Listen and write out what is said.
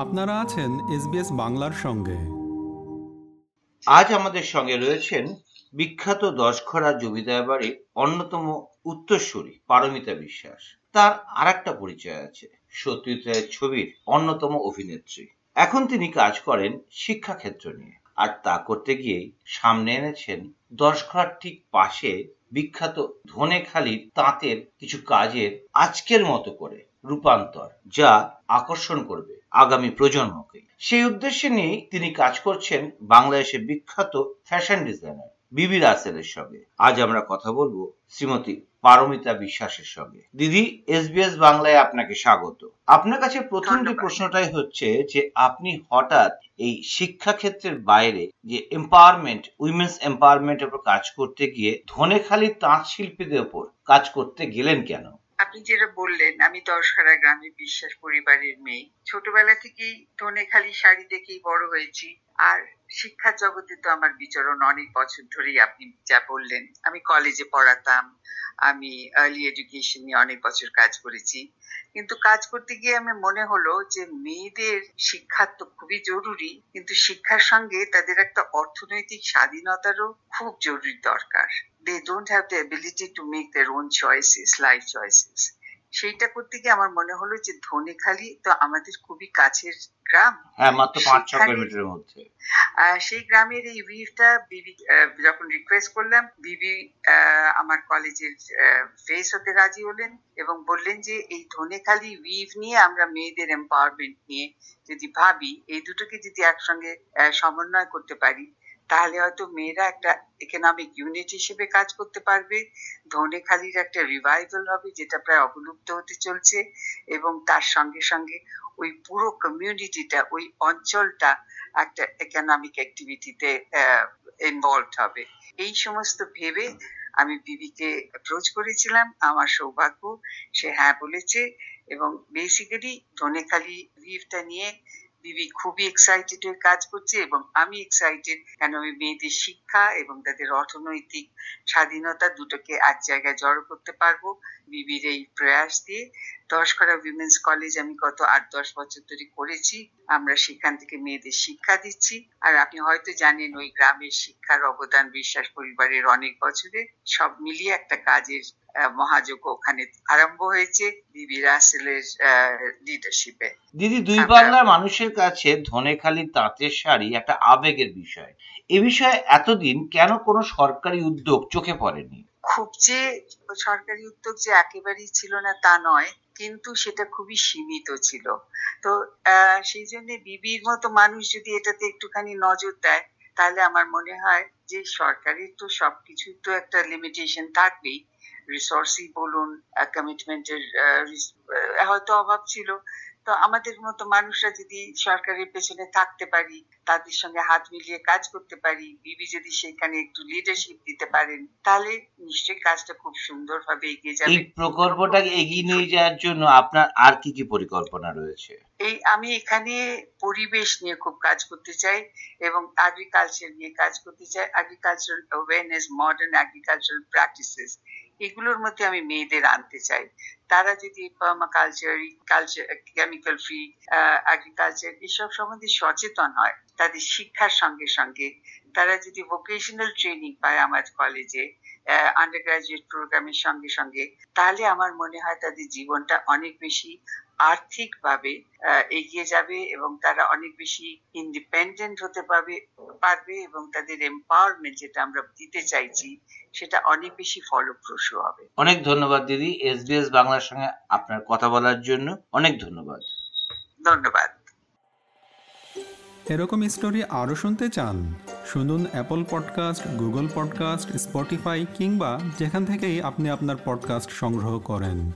আপনারা আছেন এসবিএস বাংলার সঙ্গে। আজ আমাদের সঙ্গে রয়েছেন বিখ্যাত দশখরা জমিদার বাড়ির অন্যতম উত্তরসূরি, পারমিতা বিশ্বাস। তার আর একটা পরিচয় আছে, সত্যজিৎ রায়ের ছবির অন্যতম অভিনেত্রী। এখন তিনি কাজ করেন শিক্ষাক্ষেত্র নিয়ে। আর তা করতে গিয়েই সামনে এনেছেন দশখরার ঠিক পাশে বিখ্যাত ধনেখালির তাঁতের কিছু কাজের আজকের মতো করে রূপান্তর, যা আকর্ষণ করবে। আগামী প্রজন্মকে। সেই উদ্দেশ্যে নিয়ে তিনি কাজ করছেন বাংলাদেশের বিখ্যাত ফ্যাশন ডিজাইনার বিবি রাসেলের সঙ্গে। আজ আমরা কথা বলব শ্রীমতী পারমিতা বিশ্বাসের সঙ্গে। দিদি এসবিএস বাংলায় আপনাকে স্বাগত। আপনার কাছে প্রথম যে প্রশ্নটাই হচ্ছে যে আপনি হঠাৎ এই শিক্ষা ক্ষেত্রের বাইরে যে এম্পাওয়ারমেন্ট উইমেন্স এম্পাওয়ারমেন্টের উপর কাজ করতে গিয়ে ধনেখালি তাঁত শিল্পীদের উপর কাজ করতে গেলেন কেন? আপনি যেটা বললেন, আমি দশহারা গ্রামে বিশ্বাস পরিবারের মেয়ে। ছোটবেলা থেকেই ধনেখালি শাড়ি দেখেই বড় হয়েছি। আর শিক্ষার জগতে তো আমার বিচরণ অনেক বছর ধরেই আপনি যা বললেন। আমি কলেজে পড়াতাম, আমি আর্লি এডুকেশন নিয়ে অনেক বছর কাজ করেছি। কিন্তু কাজ করতে গিয়ে আমি মনে হলো যে, মেয়েদের শিক্ষা তো খুবই জরুরি, কিন্তু শিক্ষার সঙ্গে তাদের একটা অর্থনৈতিক স্বাধীনতারও খুব জরুরি দরকার। They don't have the ability to make their own choices life choices সেইটা করতে গিয়ে আমার মনে হলো যে ধনেখালি তো আমাদের খুবই কাছের গ্রাম। হ্যাঁ মাত্র পাঁচ ছ কিলোমিটারের মধ্যে। সেই গ্রামের এই উইভটা বিবি যখন রিকোয়েস্ট করলাম বিবি আমার কলেজের ফেস হতে রাজি হলেন এবং বললেন যে এই ধনেখালি উইভ নিয়ে আমরা মেয়েদের এম্পাওয়ারমেন্ট নিয়ে যদি ভাবি এই দুটোকে যদি একসঙ্গে সমন্বয় করতে পারি তাহলে হয়তো মেয়েরা একটা ইকোনমিক ইউনিট হিসেবে কাজ করতে পারবে। ধনেখালির একটা রিভাইভাল হবে যেটা প্রায় অবলুপ্ত হতে চলছে এবং তার সঙ্গে সঙ্গে ওই পুরো কমিউনিটিটা ওই অঞ্চলটা একটা ইকোনমিক অ্যাক্টিভিটিতে ইনভলভ হবে। এই সমস্ত ভেবে আমি বিবিকে অ্যাপ্রোচ করেছিলাম। আমার সৌভাগ্য, সে হ্যাঁ বলেছে এবং বেসিক্যালি ধনেখালি লিভটা নিয়ে বিবি খুবই এক্সাইটেড হয়ে কাজ করছে এবং আমি এক্সাইটেড কেন আমি মেয়েদের শিক্ষা এবং তাদের অর্থনৈতিক স্বাধীনতা দুটোকে এক জায়গায় জড়ো করতে পারব বিবির এই প্রয়াস দিয়ে। দশকরা উইমেন্স কলেজ আমি গত আট, দশ বছর ধরে করেছি। আমরা সেখান থেকে মেয়েদের শিক্ষা দিচ্ছি। আর আপনি হয়তো জানেন ওই গ্রামের শিক্ষার অবদান বিশ্বাস পরিবারের অনেক বছরে সব মিলিয়ে একটা কাজের মহাযজ্ঞ ওখানে আরম্ভ হয়েছে বিবি রাসেলের লিডারশিপে দিদি দুই বাংলার মানুষের কাছে ধনেখালি তাঁতের শাড়ি একটা আবেগের বিষয়। এ বিষয়ে এতদিন কেন কোনো সরকারি উদ্যোগ চোখে পড়েনি? খুব যে সরকারি উদ্যোগ যে একেবারেই ছিল না তা নয় কিন্তু সেটা খুবই সীমিত ছিল। তো আহ, সেই জন্য বিবির মতো মানুষ যদি এটাতে একটুখানি নজর দেয় তাহলে আমার মনে হয় যে সরকারের তো সবকিছুর তো একটা লিমিটেশন থাকবেই। রিসোর্সই বলুন কমিটমেন্টের হয়তো অভাব ছিল। তো আমাদের মতো মানুষরা যদি সরকারের পেছনে থাকতে পারি তাদের সঙ্গে হাত মিলিয়ে কাজ করতে পারি বিবি যদি সেখানে একটু লিডারশিপ দিতে পারেন তাহলে নিশ্চয়ই কাজটা খুব সুন্দরভাবে এগিয়ে এই যাবে প্রকল্পটাকে এগিয়ে নিয়ে যাওয়ার জন্য আপনার আর কি কি পরিকল্পনা রয়েছে? এই আমি এখানে পরিবেশ নিয়ে খুব কাজ করতে চাই এবং এগ্রিকালচার নিয়ে কাজ করতে চাই। Agricultural awareness modern agricultural practices এগুলোর মধ্যে আমি মেয়েদের আনতে চাই। তারা যদি permaculture culture chemical free agriculture এসব সম্বন্ধে সচেতন হয়, তাদের শিক্ষার সঙ্গে সঙ্গে তারা যদি ভোকেশনাল ট্রেনিং পায় আমার কলেজে আন্ডার গ্রাজুয়েট প্রোগ্রামের সঙ্গে সঙ্গে, তাহলে আমার মনে হয় তাদের জীবনটা অনেক বেশি আর্থিকভাবে আহ, এগিয়ে যাবে এবং তারা অনেক বেশি ইন্ডিপেন্ডেন্ট হতে পারবে পারবে এবং তাদের এম্পাওয়ারমেন্ট যেটা আমরা দিতে চাইছি সেটা অনেক বেশি ফলপ্রসূ হবে। অনেক ধন্যবাদ দিদি এসবিএস বাংলার সঙ্গে আপনার কথা বলার জন্য। অনেক ধন্যবাদ। ধন্যবাদ। এরকম স্টোরি আরও শুনতে চান শুনুন Apple podcast Google podcast Spotify কিংবা যেখান থেকেই আপনি আপনার পডকাস্ট সংগ্রহ করেন।